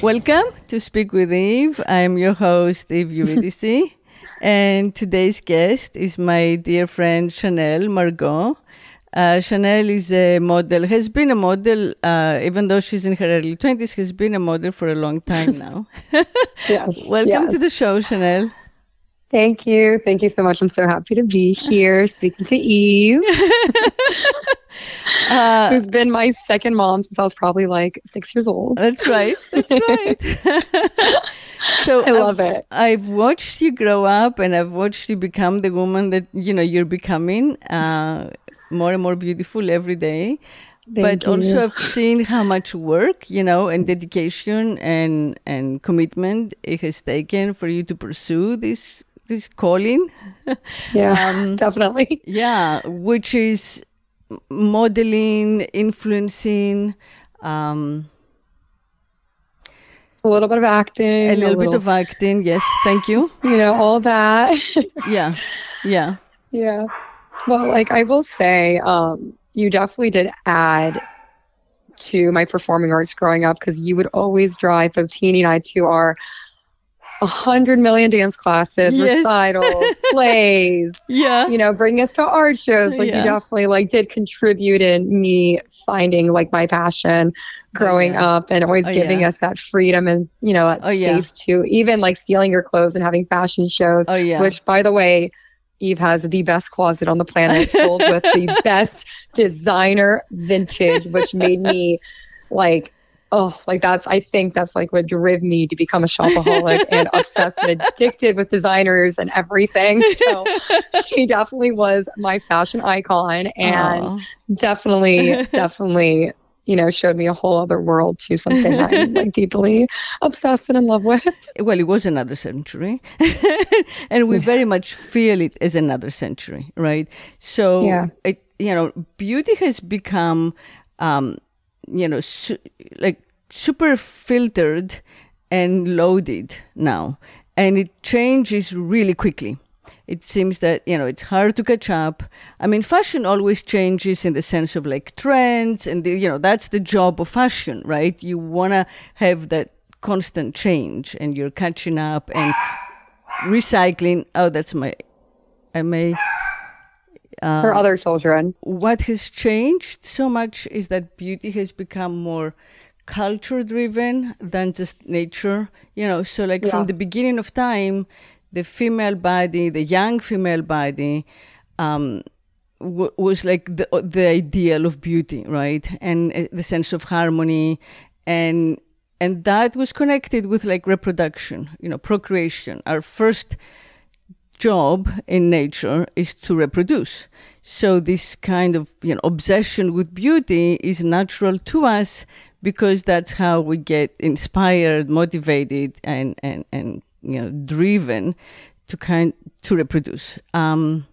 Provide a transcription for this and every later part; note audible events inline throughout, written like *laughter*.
Welcome to Speak with Eve. I'm your host, Eve Eurydice. *laughs* and today's guest is my dear friend Chanel Margot. Uh, Chanel is a model, has been a model, uh, even though she's in her early 20s, has been a model for a long time now. *laughs* yes. *laughs* Welcome yes. to the show, Chanel. Thank you. Thank you so much. I'm so happy to be here speaking to Eve, *laughs* uh, who's been my second mom since I was probably like six years old. That's right. That's right. *laughs* so I love I've, it. I've watched you grow up and I've watched you become the woman that, you know, you're becoming. Uh, more and more beautiful every day. Thank but you. also I've seen how much work, you know, and dedication and and commitment it has taken for you to pursue this this calling. Yeah, Um, *laughs* definitely. yeah, which is modeling, influencing, um, A little bit of acting, a little bit of acting. Yes, thank you. you know, all that. *laughs* Yeah, yeah, yeah. Well, like I will say, um, you definitely did add to my performing arts growing up because you would always drive Fotini and I to our a hundred million dance classes, Yes. recitals, *laughs* plays, yeah. you know, bring us to art shows. Like Yeah. you definitely like did contribute in me finding like my passion growing yeah. up and always Oh, giving yeah. us that freedom and, you know, that Oh, space to even like stealing your clothes and having fashion shows. Oh, yeah. Which by the way, Eve has the best closet on the planet *laughs* filled with the best designer vintage, which made me like oh, like that's I think that's like what drove me to become a shopaholic and *laughs* obsessed and addicted with designers and everything. So *laughs* she definitely was my fashion icon and Aw. definitely, *laughs* definitely, you know, showed me a whole other world to something I'm like deeply obsessed and in love with. well, it was another century, and we very much feel it as another century, right? So, Yeah. it, you know, beauty has become, um, you know, su- like super filtered and loaded now, and it changes really quickly. It seems that you know it's hard to catch up. I mean, fashion always changes in the sense of like trends, and the, you know that's the job of fashion, right? You wanna have that constant change, and you're catching up and recycling. Oh, that's my. I may. Her other children. What has changed so much is that beauty has become more culture driven than just nature. You know, so like Yeah. from the beginning of time, the female body, the young female body, um, w- was like the the ideal of beauty, right? And uh, the sense of harmony, and and that was connected with like reproduction, you know, procreation. Our first job in nature is to reproduce. So this kind of you know obsession with beauty is natural to us because that's how we get inspired, motivated, and and and you know driven to kind to reproduce. Um,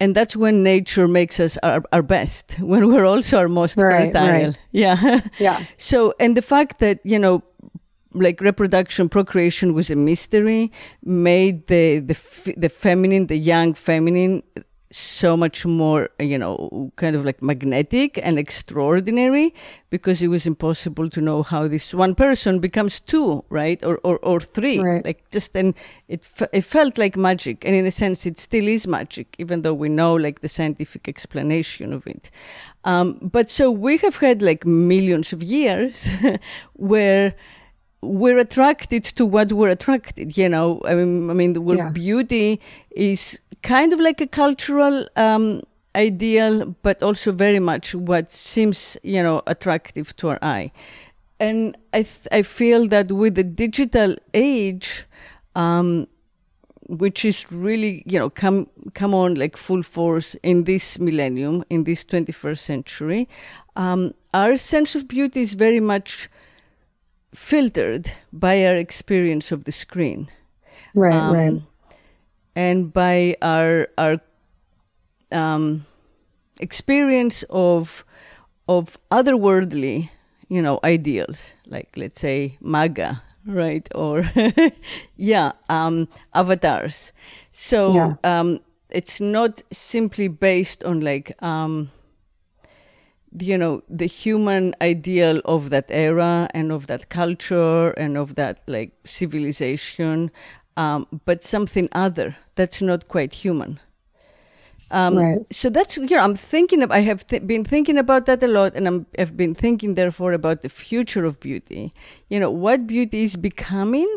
and that's when nature makes us our, our best when we're also our most Right, fertile right. yeah *laughs* Yeah. so and the fact that you know like reproduction procreation was a mystery made the the the feminine the young feminine so much more you know kind of like magnetic and extraordinary because it was impossible to know how this one person becomes two right? Or or, or three. Right. like just and it it felt like magic and in a sense it still is magic even though we know like the scientific explanation of it. Um, but so we have had like millions of years *laughs* where we're attracted to what we're attracted you know i mean i mean the word Yeah. beauty is kind of like a cultural um, ideal but also very much what seems you know attractive to our eye and i th- i feel that with the digital age um, which is really you know come come on like full force in this millennium in this 21st century um, our sense of beauty is very much filtered by our experience of the screen Right, um, right. and by our our um, experience of of otherworldly, you know, ideals, like let's say manga, right? Or *laughs* yeah, um, avatars. So Yeah. um, it's not simply based on like um, you know the human ideal of that era and of that culture and of that like civilization, um, but something other that's not quite human. Um, Right. So that's you know I'm thinking of I have th- been thinking about that a lot, and I'm, I've been thinking therefore about the future of beauty. You know what beauty is becoming,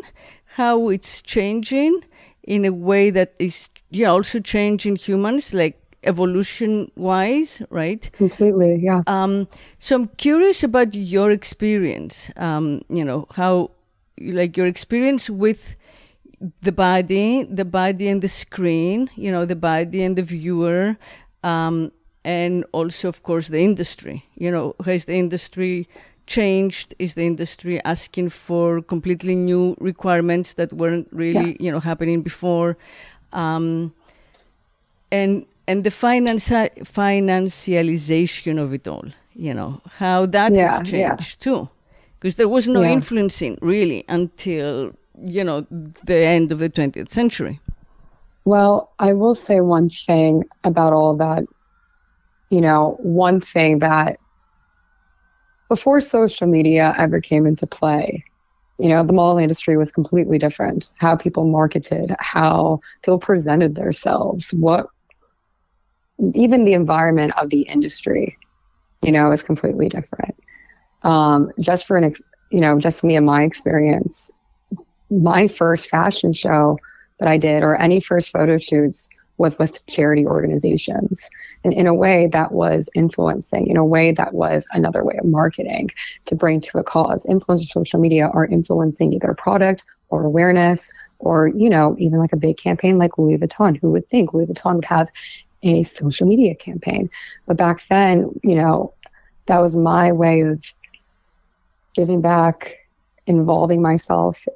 how it's changing in a way that is you know also changing humans like evolution wise, right? Completely. Yeah. Um, so I'm curious about your experience. Um, you know how, like your experience with the body, the body and the screen. You know the body and the viewer, um, and also of course the industry. You know has the industry changed? Is the industry asking for completely new requirements that weren't really you know happening before? Um, and and the financi- financialization of it all you know how that Yeah, has yeah. changed too because there was no Yeah. influencing really until you know the end of the 20th century Well, I will say one thing about all that. You know, one thing that before social media ever came into play, you know, the mall industry was completely different. How people marketed, how people presented themselves, what even the environment of the industry, you know, is completely different. Um, just for an, ex- you know, just me and my experience, my first fashion show that I did or any first photo shoots was with charity organizations. And in a way that was influencing, in a way that was another way of marketing to bring to a cause. Influencers social media are influencing either product or awareness or, you know, even like a big campaign like Louis Vuitton. Who would think Louis Vuitton would have a social media campaign? But back then, you know, that was my way of giving back, involving myself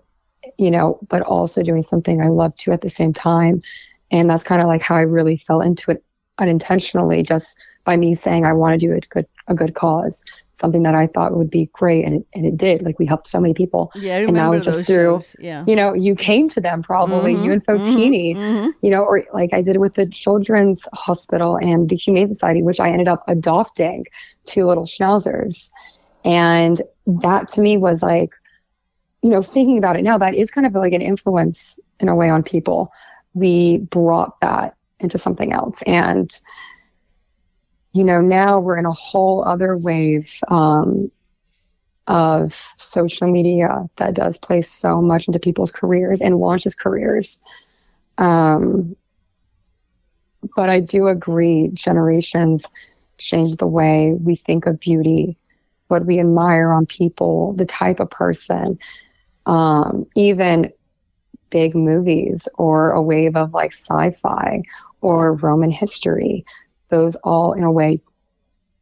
you know, but also doing something I love to at the same time. And that's kind of like how I really fell into it unintentionally, just by me saying I want to do a good a good cause, something that I thought would be great, and it, and it did. Like we helped so many people. yeah And was just through- shows, yeah You know, you came to them probably, Mhm, you and Fotini, mhm. you know, or like I did with the Children's Hospital and the Humane Society, which I ended up adopting two little schnauzers. And that to me was like, you know, thinking about it now, that is kind of like an influence in a way on people. We brought that into something else. And, you know, now we're in a whole other wave um, of social media that does play so much into people's careers and launches careers. Um, but I do agree, generations change the way we think of beauty, what we admire on people, the type of person, um, even big movies or a wave of like sci fi or Roman history. Those all, in a way,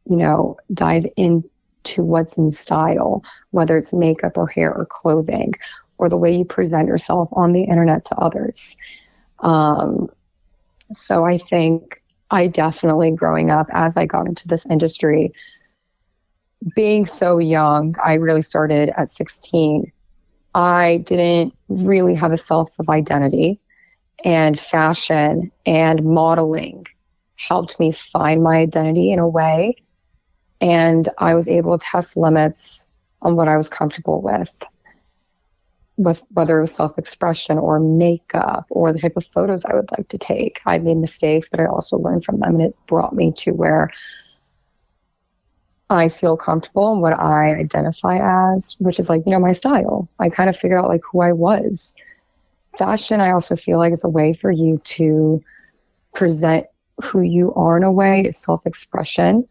you know, dive into what's in style, whether it's makeup or hair or clothing, or the way you present yourself on the internet to others. Um, so I think I definitely growing up as I got into this industry, being so young, I really started at 16. I didn't really have a self of identity, and fashion and modeling helped me find my identity in a way. And I was able to test limits on what I was comfortable with, with whether it was self expression or makeup or the type of photos I would like to take. I made mistakes, but I also learned from them, and it brought me to where I feel comfortable and what I identify as, which is like, you know, my style. I kind of figured out like who I was. Fashion, I also feel like is a way for you to present who you are in a way. It's self expression.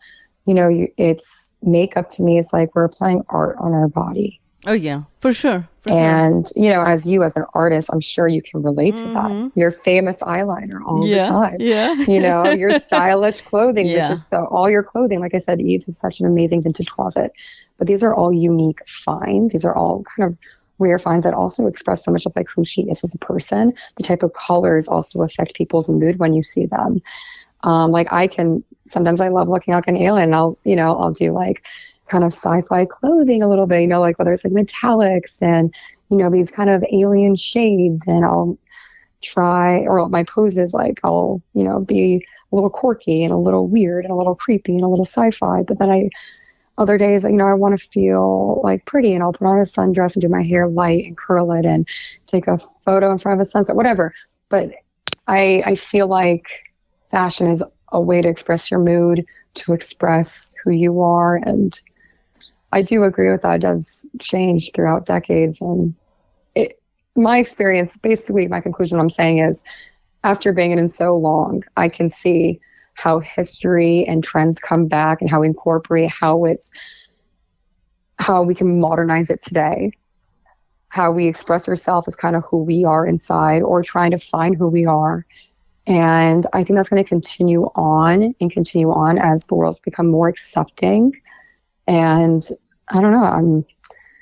You know, you, it's makeup to me is like we're applying art on our body. oh yeah for sure for sure. And, you know, as you as an artist, I'm sure you can relate to that. Mhm. Your famous eyeliner all yeah the time yeah *laughs* you know your *laughs* stylish clothing Yeah. which is so all your clothing like i said eve is such an amazing vintage closet but these are all unique finds these are all kind of rare finds that also express so much of like who she is as a person the type of colors also affect people's mood when you see them um, like i can sometimes i love looking like an alien and i'll you know i'll do like kind of sci-fi clothing a little bit you know like whether it's like metallics and you know, these kind of alien shades and I'll try, or my poses, like I'll, you know, be a little quirky and a little weird and a little creepy and a little sci-fi. But then I, other days, you know, I want to feel like pretty and I'll put on a sundress and do my hair light and curl it and take a photo in front of a sunset, whatever. But I, I feel like fashion is a way to express your mood, to express who you are. And I do agree with that. It does change throughout decades. And it, my experience, basically, my conclusion, what I'm saying is after being in so long, I can see how history and trends come back and how we incorporate how it's how we can modernize it today how we express ourselves as kind of who we are inside or trying to find who we are and i think that's going to continue on and continue on as the world's become more accepting and i don't know i'm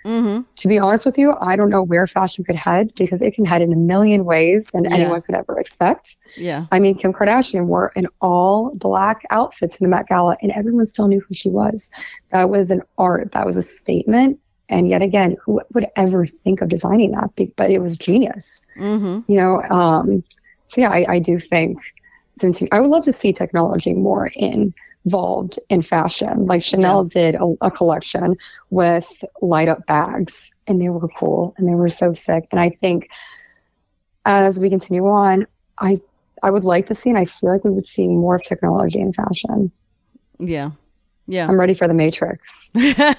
Mm-hmm. To be honest with you, I don't know where fashion could head because it can head in a million ways than yeah. anyone could ever expect. Yeah. I mean, Kim Kardashian wore an all black outfit to the Met Gala and everyone still knew who she was. That was an art, that was a statement. And yet again, who would ever think of designing that? But it was genius. Mm-hmm. You know, um, so yeah, I, I do think I would love to see technology more involved in fashion. Like Chanel yeah. did a, a, collection with light up bags, and they were cool and they were so sick. And I think as we continue on, I I would like to see, and I feel like we would see more of technology in fashion. Yeah. Yeah. I'm ready for the Matrix. *laughs* uh,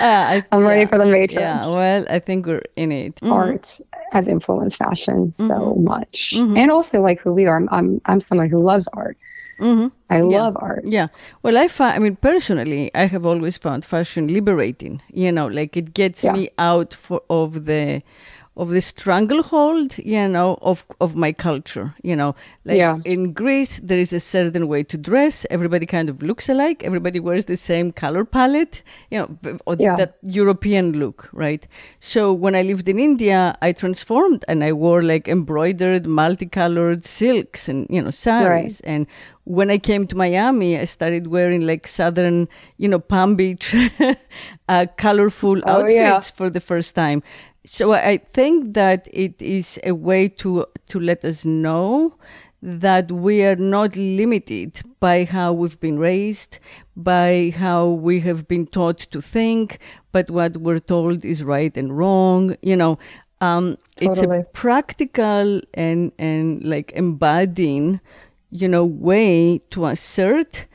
I, am ready yeah, for the Matrix. Yeah, well, I think we're in it. Mm-hmm. Art has influenced fashion so mm-hmm. much. Mm-hmm. And also like who we are. I'm, I'm, I'm someone who loves art. Mm-hmm. I love art. Yeah. Well, I find, I mean, personally, I have always found fashion liberating. You know, like it gets yeah. me out for, of the of the stranglehold, you know, of of my culture. You know, like yeah. in Greece, there is a certain way to dress. Everybody kind of looks alike. Everybody wears the same color palette. You know, yeah. that European look, right? So when I lived in India, I transformed and I wore like embroidered, multicolored silks and you know saris. Right. And when I came to Miami, I started wearing like southern, you know, Palm Beach, *laughs* uh, colorful oh, outfits yeah. for the first time so I think that it is a way to to let us know that we are not limited by how we've been raised, by how we have been taught to think, but what we're told is right and wrong. You know, um, totally. it's a practical and and like embodying, you know, way to assert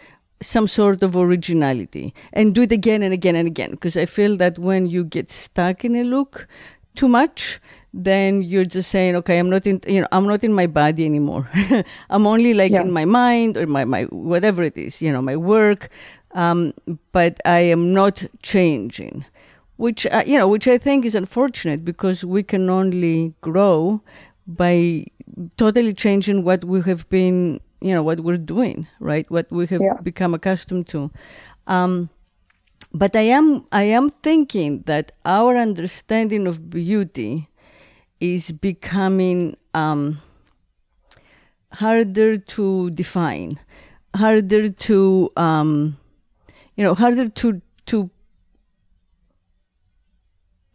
some sort of originality and do it again and again and again because i feel that when you get stuck in a look too much, then you're just saying, okay, I'm not in, you know, I'm not in my body anymore. *laughs* I'm only like yeah. in my mind or my, my, whatever it is, you know, my work. Um, but I am not changing, which, uh, you know, which I think is unfortunate because we can only grow by totally changing what we have been, you know, what we're doing, right? What we have yeah. become accustomed to. Um, but I am I am thinking that our understanding of beauty is becoming um, harder to define, harder to um, you know harder to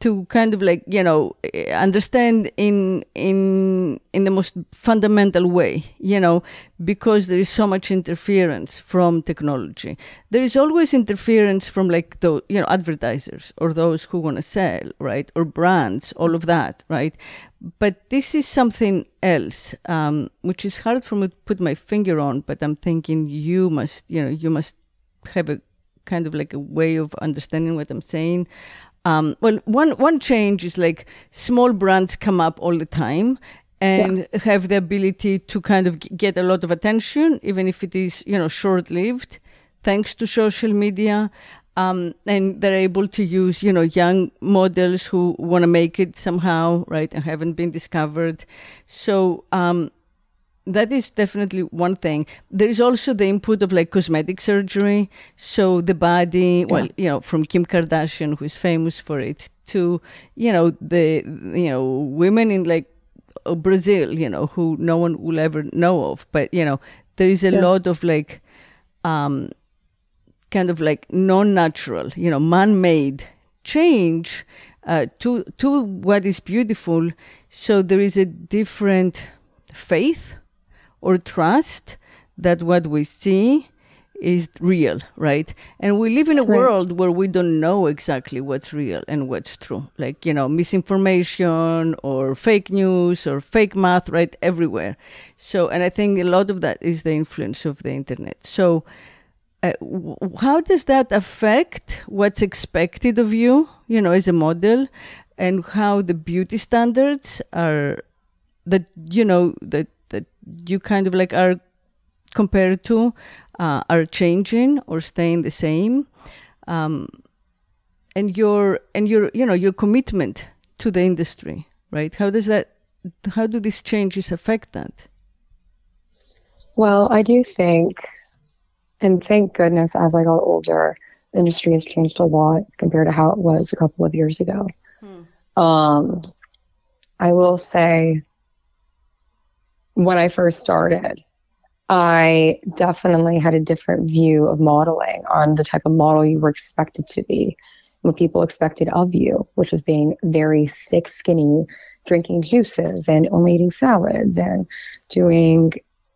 to kind of like you know understand in in in the most fundamental way you know because there is so much interference from technology. There is always interference from like the you know advertisers or those who want to sell right or brands all of that right? But this is something else um, which is hard for me to put my finger on but i'm thinking you must you know you must have a kind of like a way of understanding what i'm saying um, well, one one change is like small brands come up all the time and yeah. have the ability to kind of get a lot of attention, even if it is you know short lived, thanks to social media. Um, and they're able to use you know young models who want to make it somehow right and haven't been discovered. So um, that is definitely one thing. There is also the input of like cosmetic surgery. So the body, yeah. well, you know, from Kim Kardashian, who is famous for it, to you know the you know women in like uh, Brazil, you know, who no one will ever know of. But you know, there is a yeah. lot of like, um, kind of like non-natural, you know, man-made change uh, to to what is beautiful. So there is a different faith or trust that what we see is real, right? And we live in a Right. world where we don't know exactly what's real and what's true. Like, you know, misinformation or fake news or fake math, right? Everywhere. So, and I think a lot of that is the influence of the internet. So, uh, w- how does that affect what's expected of you, you know, as a model, and how the beauty standards are that you know that that you kind of like are compared to uh, are changing or staying the same, um, and your and your you know your commitment to the industry, right? How does that? How do these changes affect that? Well, I do think, and thank goodness as I got older, the industry has changed a lot compared to how it was a couple of years ago. Um, I will say, when I first started, I definitely had a different view of modeling on the type of model you were expected to be, what people expected of you, which was being very sick, skinny, drinking juices and only eating salads and doing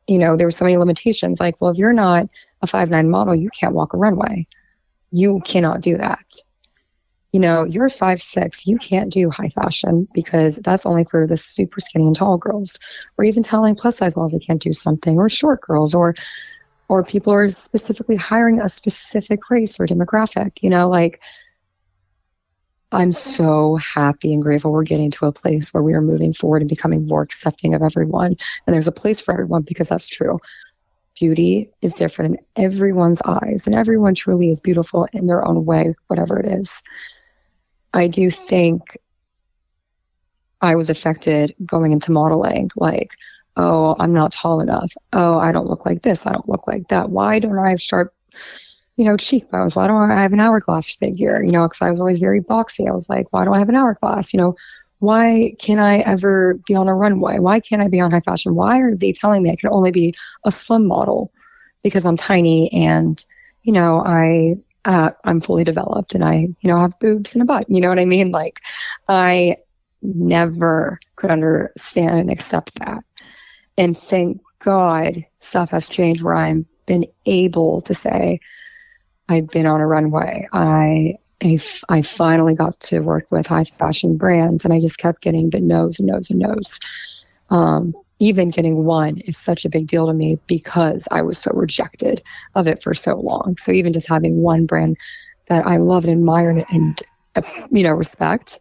you know, there were so many limitations. Like, well, if you're not a five nine model, you can't walk a runway. You cannot do that. You know, you're five six, you can't do high fashion because that's only for the super skinny and tall girls. Or even telling plus size models they can't do something, or short girls, or or people are specifically hiring a specific race or demographic. You know, like I'm so happy and grateful we're getting to a place where we are moving forward and becoming more accepting of everyone. And there's a place for everyone because that's true. Beauty is different in everyone's eyes, and everyone truly is beautiful in their own way, whatever it is. I do think I was affected going into modeling, like, oh, I'm not tall enough. Oh, I don't look like this. I don't look like that. Why don't I have sharp you know, cheekbones. Why don't I have an hourglass figure? You know, because I was always very boxy. I was like, why don't I have an hourglass? You know, why can't I ever be on a runway? Why can't I be on high fashion? Why are they telling me I can only be a slim model because I'm tiny and, you know, I uh, I'm fully developed and I, you know, have boobs and a butt. You know what I mean? Like, I never could understand and accept that. And thank God stuff has changed where I'm been able to say, I've been on a runway. I, I, finally got to work with high fashion brands and I just kept getting the no's and no's and no's. Um, even getting one is such a big deal to me because I was so rejected of it for so long. So even just having one brand that I love and admire and, and uh, you know, respect,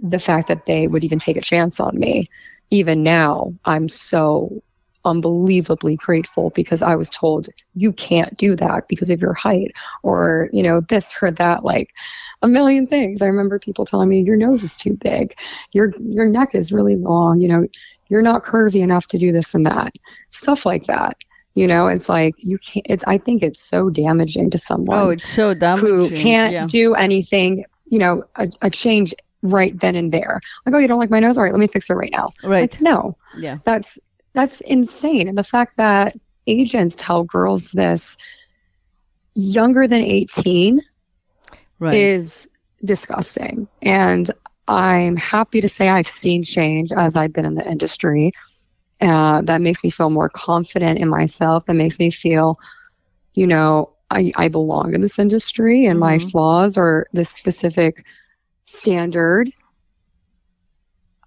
the fact that they would even take a chance on me, even now, I'm so unbelievably grateful because I was told you can't do that because of your height or, you know, this or that, like a million things. I remember people telling me your nose is too big, your your neck is really long, you know, you're not curvy enough to do this and that. Stuff like that. You know, it's like you can't it's I think it's so damaging to someone Oh, it's so damaging. who can't yeah. do anything, you know, a, a change right then and there. Like, oh, you don't like my nose? All right, let me fix it right now. Right. Like, no, Yeah. that's that's insane. And the fact that agents tell girls this younger than 18 Right. is disgusting. And I'm happy to say I've seen change as I've been in the industry. Uh, that makes me feel more confident in myself. That makes me feel, you know, I, I belong in this industry and my Mhm. flaws are this specific standard.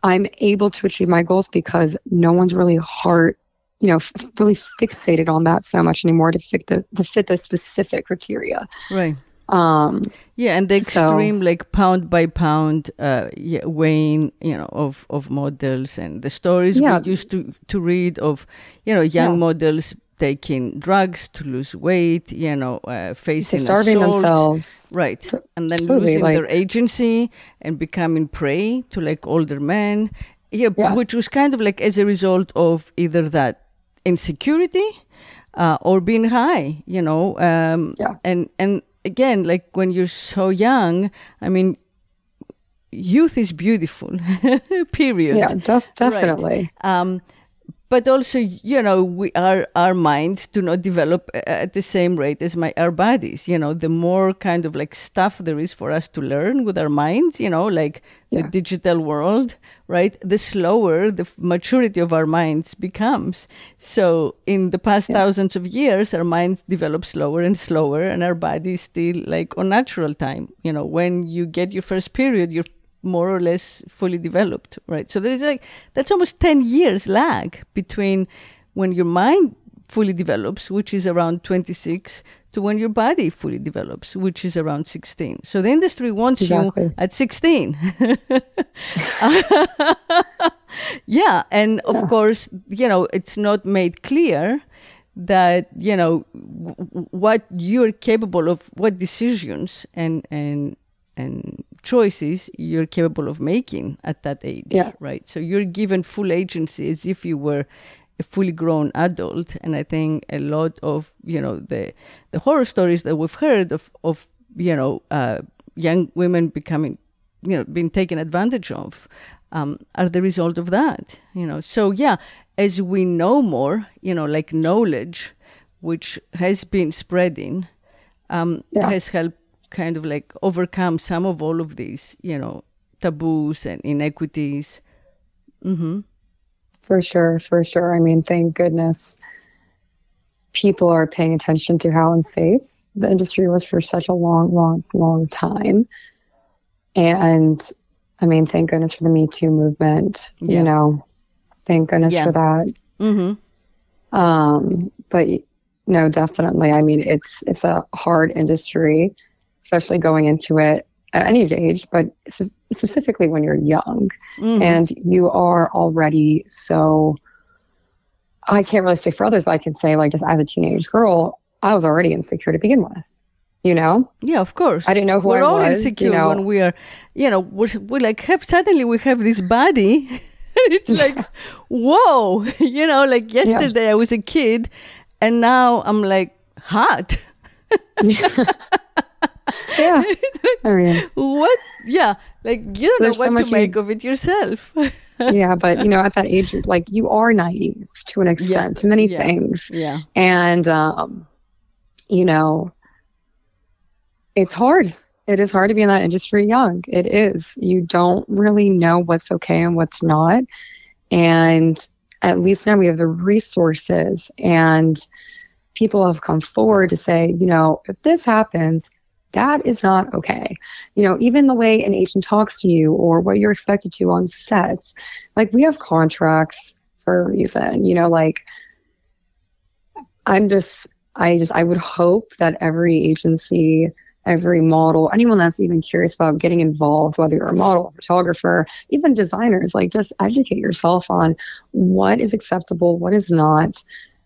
I'm able to achieve my goals because no one's really hard, you know, f- really fixated on that so much anymore to fit the to fit the specific criteria. right. Um, Yeah, and the So- extreme, like pound by pound, uh, yeah, weighing, you know, of of models and the stories Yeah. we used to to read of, you know, young Yeah. models taking drugs to lose weight, you know, uh, facing starving themselves. right, and then totally, losing like- their agency and becoming prey to like older men, yeah, Yeah. which was kind of like as a result of either that insecurity uh, or being high, you know, um, Yeah. and and again, like when you're so young, I mean, youth is beautiful, *laughs* period. Yeah, def- definitely. Um, but also you know we our our minds do not develop uh, at the same rate as my our bodies you know the more kind of like stuff there is for us to learn with our minds you know like yeah. the digital world right the slower the maturity of our minds becomes so in the past yeah. thousands of years our minds develop slower and slower and our bodies still like on natural time you know when you get your first period you're more or less fully developed, right? So there is like that's almost 10 years lag between when your mind fully develops, which is around 26, to when your body fully develops, which is around 16. So the industry wants exactly. you at 16. *laughs* yeah, and of yeah. course, you know, it's not made clear that you know w- what you're capable of what decisions and and and choices you're capable of making at that age yeah. right so you're given full agency as if you were a fully grown adult and i think a lot of you know the the horror stories that we've heard of of you know uh, young women becoming you know being taken advantage of um, are the result of that you know so yeah as we know more you know like knowledge which has been spreading um, yeah. has helped kind of like overcome some of all of these, you know, taboos and inequities. Mm-hmm. For sure, for sure. I mean, thank goodness people are paying attention to how unsafe the industry was for such a long, long, long time. And I mean, thank goodness for the Me Too movement. Yeah. You know, thank goodness yeah. for that. Mm-hmm. Um, but no, definitely. I mean, it's it's a hard industry especially going into it at any age, but specifically when you're young mm-hmm. and you are already so. I can't really speak for others, but I can say, like, just as a teenage girl, I was already insecure to begin with. You know? Yeah, of course. I didn't know who we're I all was. insecure you know? when we are, you know, we're, we like have suddenly we have this body. *laughs* it's like, whoa, *laughs* you know, like yesterday yeah. I was a kid, and now I'm like hot. *laughs* yeah. *laughs* I mean, what? Yeah. Like, you don't know what so to make you, of it yourself. *laughs* yeah. But, you know, at that age, like, you are naive to an extent yeah. to many yeah. things. Yeah. And, um, you know, it's hard. It is hard to be in that industry young. It is. You don't really know what's okay and what's not. And at least now we have the resources and people have come forward to say, you know, if this happens, that is not okay. You know, even the way an agent talks to you or what you're expected to on set, like we have contracts for a reason, you know, like I'm just, I just, I would hope that every agency, every model, anyone that's even curious about getting involved, whether you're a model, photographer, even designers, like just educate yourself on what is acceptable, what is not.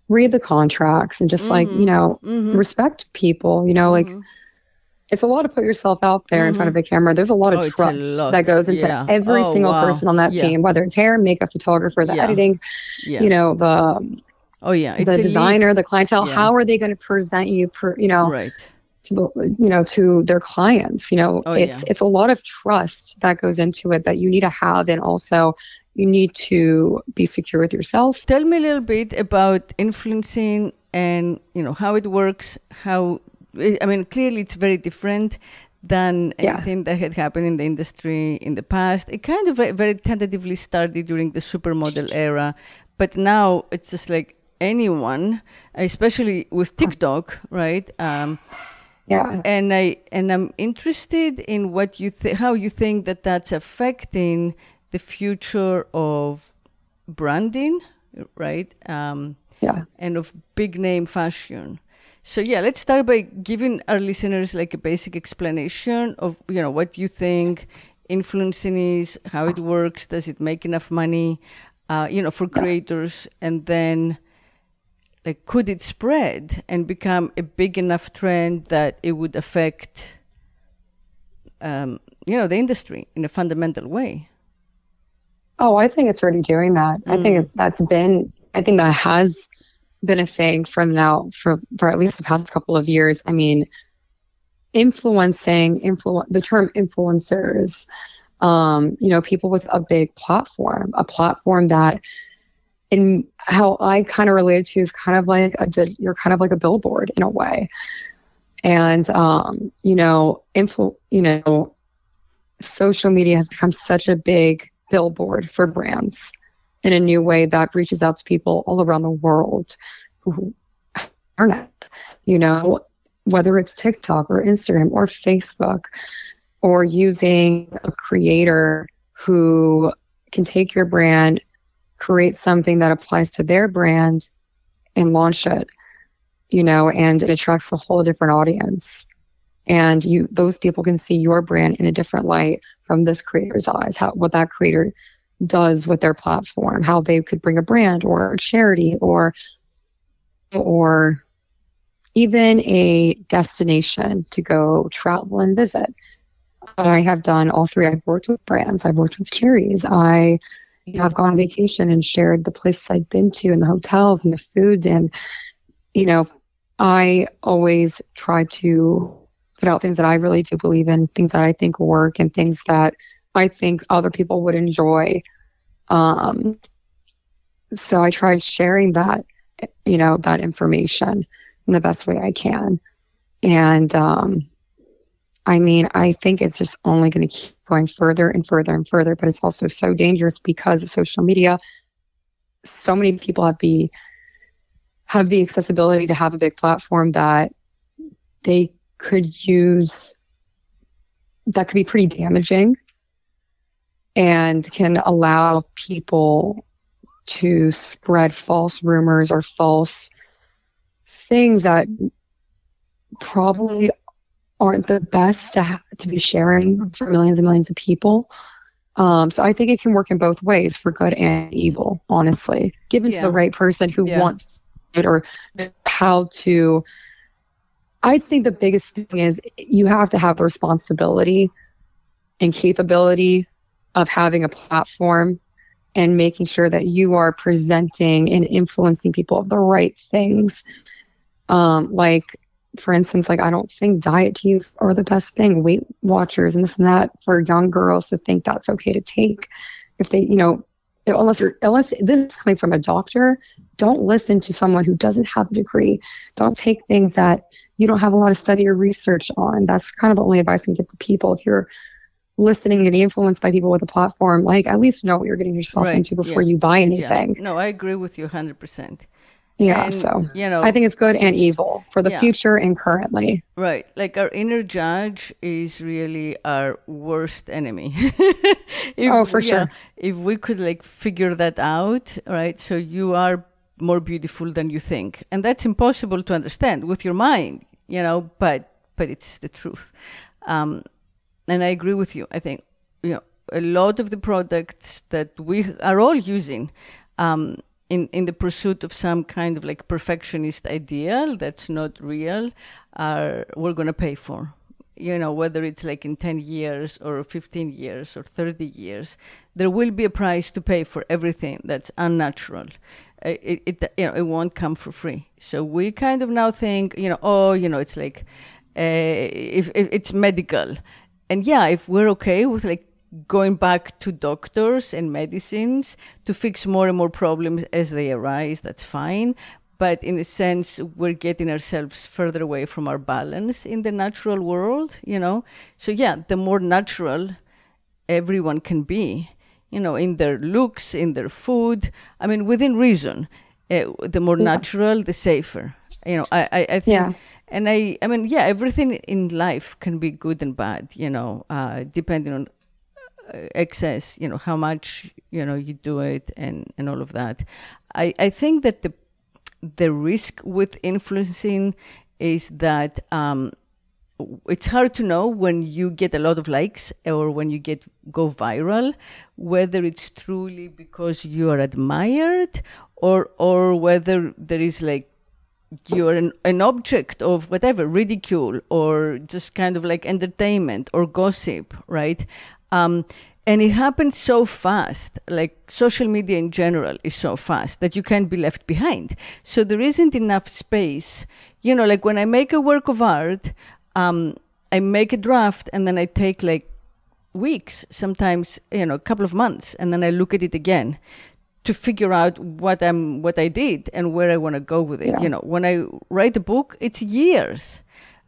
Read the contracts and just mm-hmm. like, you know, mm-hmm. respect people, you know, mm-hmm. It's a lot to put yourself out there mm-hmm. in front of mm-hmm. a camera. There's a lot of oh, trust lot. that goes into yeah. every oh, single wow. person on that yeah. team, whether it's hair, makeup, photographer, the yeah. editing, you know, the oh yeah, it's the designer, the clientele. How are they going to present you? Per, you know, right. To, you know to their clients you know oh, it's it's a lot of trust that goes into it that you need to have and also you need to be secure with yourself tell me a little bit about influencing and you know how it works how I mean, clearly it's very different than yeah. anything that had happened in the industry in the past. It kind of very tentatively started during the supermodel era, but now it's just like anyone, especially with TikTok, right? Um, yeah. And I and I'm interested in what you think, how you think that that's affecting the future of branding, right? Um, yeah. And of big name fashion. So yeah, let's start by giving our listeners like a basic explanation of you know what you think influencing is, how it works, does it make enough money, uh, you know, for creators, and then like could it spread and become a big enough trend that it would affect um, you know the industry in a fundamental way oh i think it's already doing that mm. i think mm. it's, that's been i think that has been a thing for now for for at least the past couple of years. I mean, influencing influ- the term influencers, um, you know, people with a big platform, a platform that and how I kind of related to is kind of like a, you're kind of like a billboard in a way. And, um, you know, influ- you know, social media has become such a big billboard for brands in a new way that reaches out to people all around the world who internet, you know, whether it's TikTok or Instagram or Facebook or using a creator who can take your brand, create something that applies to their brand and launch it, you know, and it attracts a whole different audience. And you those people can see your brand in a different light from this creator's eyes, how what that creator does with their platform, how they could bring a brand or a charity or or even a destination to go travel and visit. I have done all three. I've worked with brands, I've worked with charities. I you know, I've gone on vacation and shared the places I've been to and the hotels and the food. And, you know, I always try to put out things that I really do believe in, things that I think work and things that I think other people would enjoy. Um, so I tried sharing that, you know, that information in the best way I can. And um, I mean, I think it's just only going to keep going further and further and further, but it's also so dangerous because of social media. So many people have the have the accessibility to have a big platform that they could use that could be pretty damaging and can allow people to spread false rumors or false things that probably aren't the best to ha- to be sharing for millions and millions of people. Um, so I think it can work in both ways for good and evil, honestly, given yeah. to the right person who yeah. wants it or how to. I think the biggest thing is you have to have the responsibility and capability of having a platform and making sure that you are presenting and influencing people of the right things. Um, like for instance, like I don't think diet teas are the best thing. Weight Watchers and this and that for young girls to think that's okay to take. If they, you know, unless you're unless this is coming from a doctor, don't listen to someone who doesn't have a degree. Don't take things that you don't have a lot of study or research on. That's kind of the only advice I can give to people. If you're listening and influenced by people with a platform, like at least know what you're getting yourself right. into before yeah. you buy anything. Yeah. No, I agree with you 100%. Yeah, and, so you know, I think it's good and evil for the yeah. future and currently. Right, like our inner judge is really our worst enemy. *laughs* if, oh, for sure. If we could like figure that out, right? So you are more beautiful than you think, and that's impossible to understand with your mind, you know. But but it's the truth, um, and I agree with you. I think you know a lot of the products that we are all using. Um, in, in the pursuit of some kind of like perfectionist ideal that's not real are we're going to pay for you know whether it's like in 10 years or 15 years or 30 years there will be a price to pay for everything that's unnatural it, it, you know it won't come for free so we kind of now think you know oh you know it's like uh, if, if it's medical and yeah if we're okay with like going back to doctors and medicines to fix more and more problems as they arise. That's fine. But in a sense, we're getting ourselves further away from our balance in the natural world, you know? So, yeah, the more natural everyone can be, you know, in their looks, in their food, I mean, within reason, uh, the more yeah. natural, the safer. You know, I, I, I think. Yeah and I, I mean, yeah, everything in life can be good and bad, you know, uh, depending on uh, excess you know how much you know you do it and and all of that. I i think that the the risk with influencing is that um, it's hard to know when you get a lot of likes or when you get go viral whether it's truly because you are admired or or whether there is like you're an, an object of whatever ridicule or just kind of like entertainment or gossip right um, and it happens so fast, like social media in general is so fast that you can't be left behind. So there isn't enough space. You know, like when I make a work of art, um, I make a draft and then I take like weeks, sometimes, you know, a couple of months, and then I look at it again to figure out what I'm what I did and where I want to go with it. Yeah. You know, when I write a book, it's years.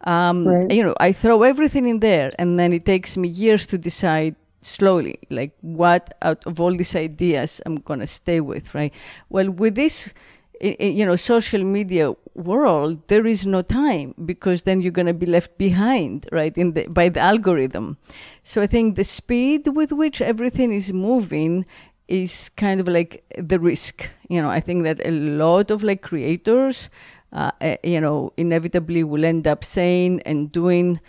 Um, Right. You know, I throw everything in there, and then it takes me years to decide slowly, like what out of all these ideas I'm gonna stay with. Right. Well, with this, you know, social media world, there is no time because then you're gonna be left behind, right, in the by the algorithm. So I think the speed with which everything is moving is kind of like the risk. You know, I think that a lot of like creators, uh, uh, you know, inevitably will end up saying and doing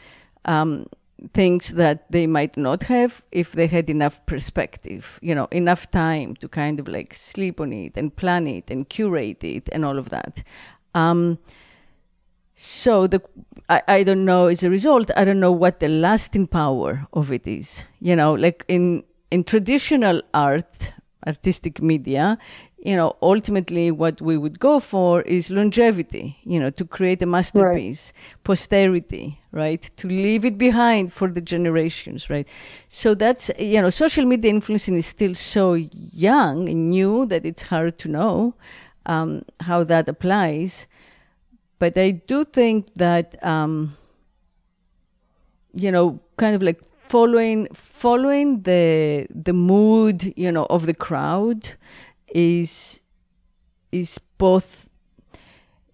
um, things that they might not have if they had enough perspective, you know, enough time to kind of like sleep on it and plan it and curate it and all of that. Um, so the I, I don't know as a result i don't know what the lasting power of it is you know like in in traditional art artistic media you know ultimately what we would go for is longevity you know to create a masterpiece posterity right? To leave it behind for the generations right? So that's you know social media influencing is still so young and new that it's hard to know um, how that applies. But I do think that um, you know, kind of like following following the the mood, you know, of the crowd is is both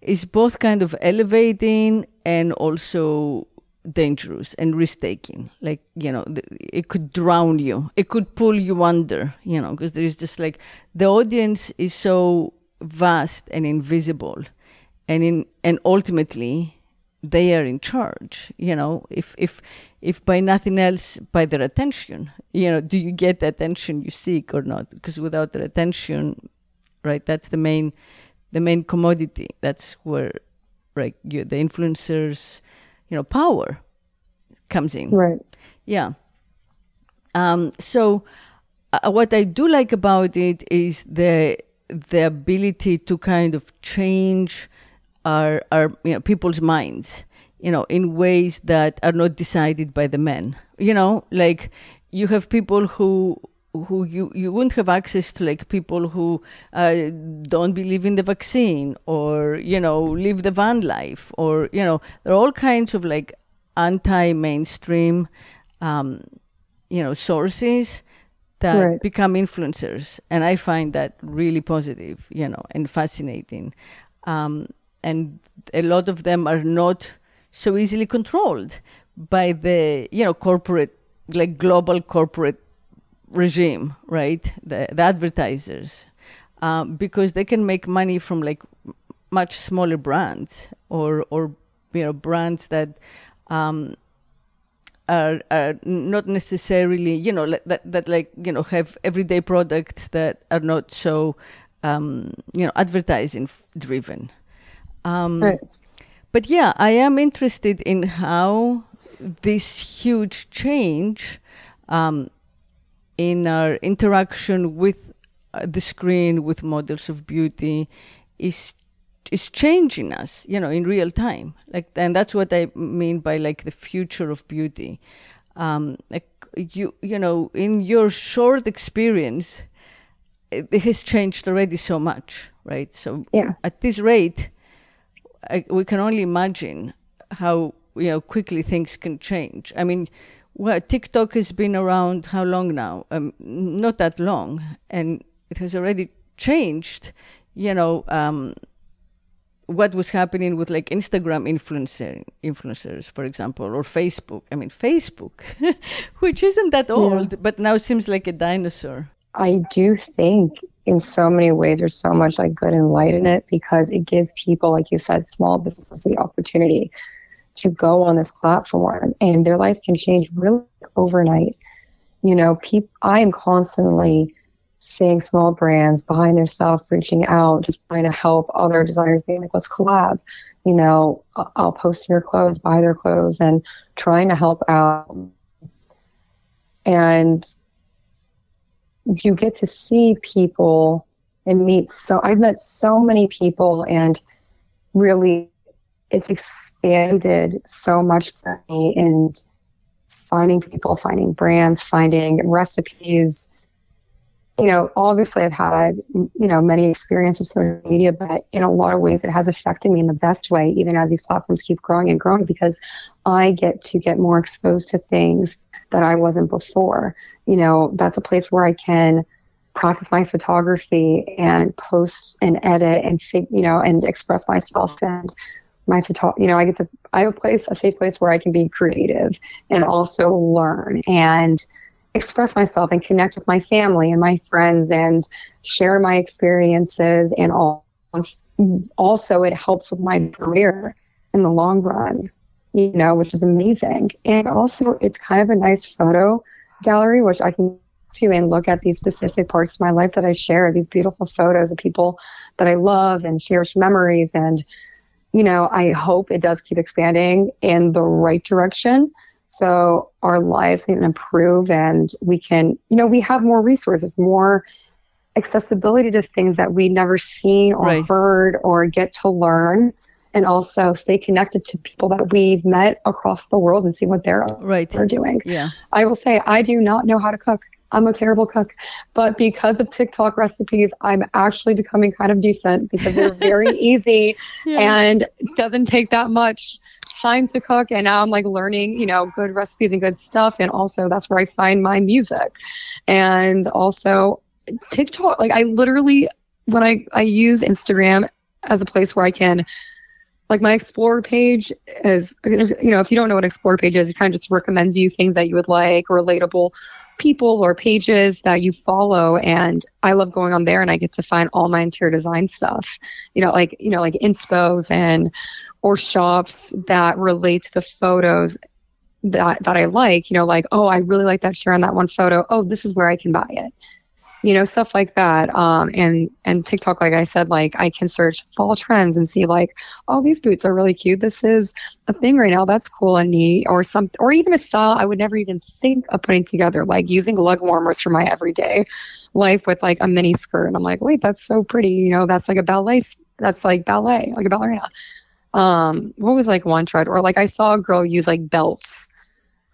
is both kind of elevating and also dangerous and risk taking. Like you know, it could drown you. It could pull you under. You know, because there is just like the audience is so vast and invisible and in and ultimately they are in charge you know if if if by nothing else by their attention. You know do you get the attention you seek or not? Because without their attention right that's the main the main commodity. That's where right you, the influencers you know power comes in. Right. yeah. Um, so uh, what I do like about it is the the ability to kind of change our our you know, people's minds, you know, in ways that are not decided by the men. You know, like you have people who who you, you wouldn't have access to like people who uh, don't believe in the vaccine or you know live the van life or you know there are all kinds of like anti-mainstream um, you know sources that Right. become influencers and i find that really positive you know and fascinating um, and a lot of them are not so easily controlled by the you know corporate like global corporate regime right the, the advertisers um, because they can make money from like much smaller brands or or you know brands that um, are are not necessarily you know that that like you know have everyday products that are not so um, you know advertising driven. Um, Right. But yeah, I am interested in how this huge change um, in our interaction with uh, the screen, with models of beauty, is is changing us, you know, in real time. Like, and that's what I mean by like the future of beauty. Um, like you, you know, in your short experience, it, it has changed already so much, right? So Yeah. at this rate, I, we can only imagine how you know quickly things can change. I mean, well, TikTok has been around how long now? Um, not that long, and it has already changed. You know, um, what was happening with like Instagram influencer influencers, for example, or Facebook. I mean, Facebook, *laughs* which isn't that old, but now seems like a dinosaur. I do think in so many ways there's so much like good and light in it because it gives people, like you said, small businesses the opportunity to go on this platform and their life can change really overnight. You know, people I am constantly seeing small brands behind their stuff, reaching out, just trying to help other designers, being like, let's collab. You know, I'll post your clothes, buy their clothes, and trying to help out. And you get to see people and meet so I've met so many people and really it's expanded so much for me and finding people, finding brands, finding recipes. You know, obviously I've had, you know, many experiences with social media, but in a lot of ways it has affected me in the best way, even as these platforms keep growing and growing, because I get to get more exposed to things that I wasn't before. You know, that's a place where I can practice my photography and post and edit and you know and express myself and my photo you know i get to i have a place a safe place where i can be creative and also learn and express myself and connect with my family and my friends and share my experiences and all also it helps with my career in the long run you know which is amazing. And also it's kind of a nice photo gallery which i can to and look at these specific parts of my life that i share these beautiful photos of people that i love and cherish memories. And you know i hope it does keep expanding in the right direction. So our lives can improve and we can, you know, we have more resources, more accessibility to things that we've never seen or right. heard or get to learn and also stay connected to people that we've met across the world and see what they're, right. they're doing. Yeah. I will say I do not know how to cook. I'm a terrible cook, but because of TikTok recipes, I'm actually becoming kind of decent because they're *laughs* very easy yeah. and doesn't take that much time to cook and now i'm like learning you know good recipes and good stuff and also that's where i find my music and also tiktok like i literally when i i use instagram as a place where i can like my explore page is you know if you don't know what explore page is it kind of just recommends you things that you would like relatable people or pages that you follow and i love going on there and i get to find all my interior design stuff you know like you know like inspos and or shops that relate to the photos that that I like, you know, like, oh, I really like that chair on that one photo. Oh, this is where I can buy it. You know, stuff like that. Um, and and TikTok, like I said, like I can search fall trends and see like, oh, these boots are really cute. This is a thing right now. That's cool and neat. Or some or even a style I would never even think of putting together, like using lug warmers for my everyday life with like a mini skirt. And I'm like, wait, that's so pretty. You know, that's like a ballet that's like ballet, like a ballerina um what was like one trend or like i saw a girl use like belts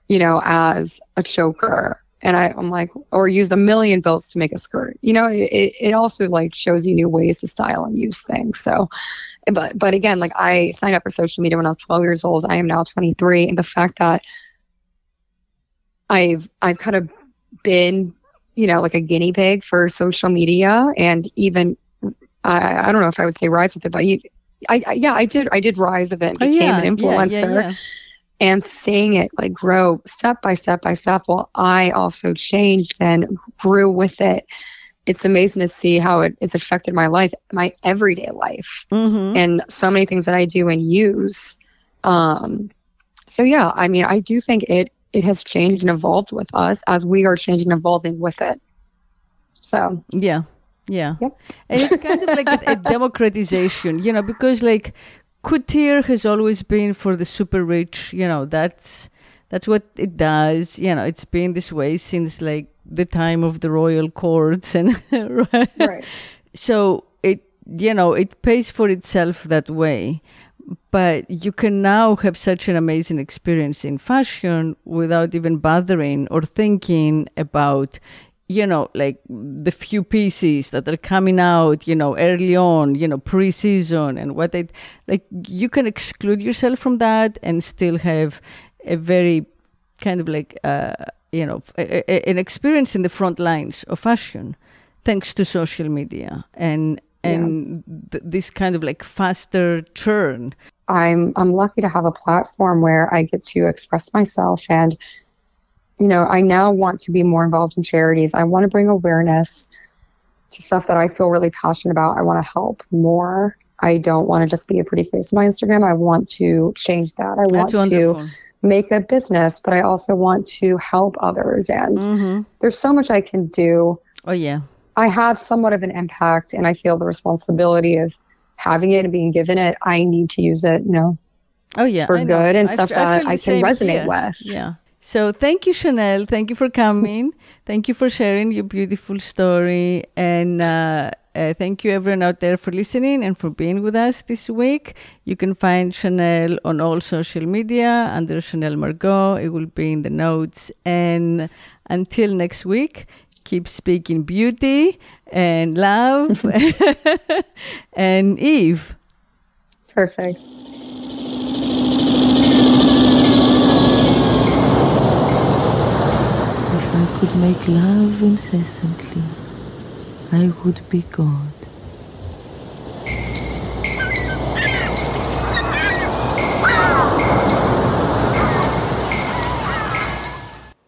you know as a choker and I, i'm like or use a million belts to make a skirt. You know it, it also like shows you new ways to style and use things. So but but again like i signed up for social media when i was 12 years old. I am now 23 and the fact that i've i've kind of been you know like a guinea pig for social media and even I, I don't know if I would say rise with it, but you, I, I, yeah, I did. I did rise of it, oh, became oh, yeah, an influencer, yeah, yeah, and seeing it like grow step by step by step. While I also changed and grew with it. It's amazing to see how it has affected my life, my everyday life, mm-hmm. and so many things that I do and use. Um, so yeah, I mean, I do think it it has changed and evolved with us as we are changing and evolving with it. So yeah, yeah. Yep. And it's kind of like a, a, democratization, you know, because like couture has always been for the super rich, you know, that's that's what it does. You know, it's been this way since like the time of the royal courts and right? *laughs* right. So it you know, it pays for itself that way. But you can now have such an amazing experience in fashion without even bothering or thinking about, you know, like the few pieces that are coming out, you know, early on, you know, pre-season and what they like you can exclude yourself from that and still have a very kind of like uh, you know, a, a, an experience in the front lines of fashion thanks to social media and and yeah. th- this kind of like faster churn. I'm I'm lucky to have a platform where I get to express myself and you know, I now want to be more involved in charities. I want to bring awareness to stuff that I feel really passionate about. I want to help more. I don't want to just be a pretty face on my Instagram. I want to change that. I want to make a business, but I also want to help others. And mm-hmm. there's so much I can do. Oh, yeah. I have somewhat of an impact, and I feel the responsibility of having it and being given it. I need to use it, you know, oh yeah, for good and I, stuff I, that I, can resonate here. with. Yeah. So thank you, Chanel. Thank you for coming. *laughs* thank you for sharing your beautiful story. And uh, uh, thank you, everyone out there, for listening and for being with us this week. You can find Chanel on all social media under Chanel Margot. It will be in the notes. And until next week, keep speaking beauty and love *laughs* *laughs* and Eve. Perfect. could make love incessantly, I would be God.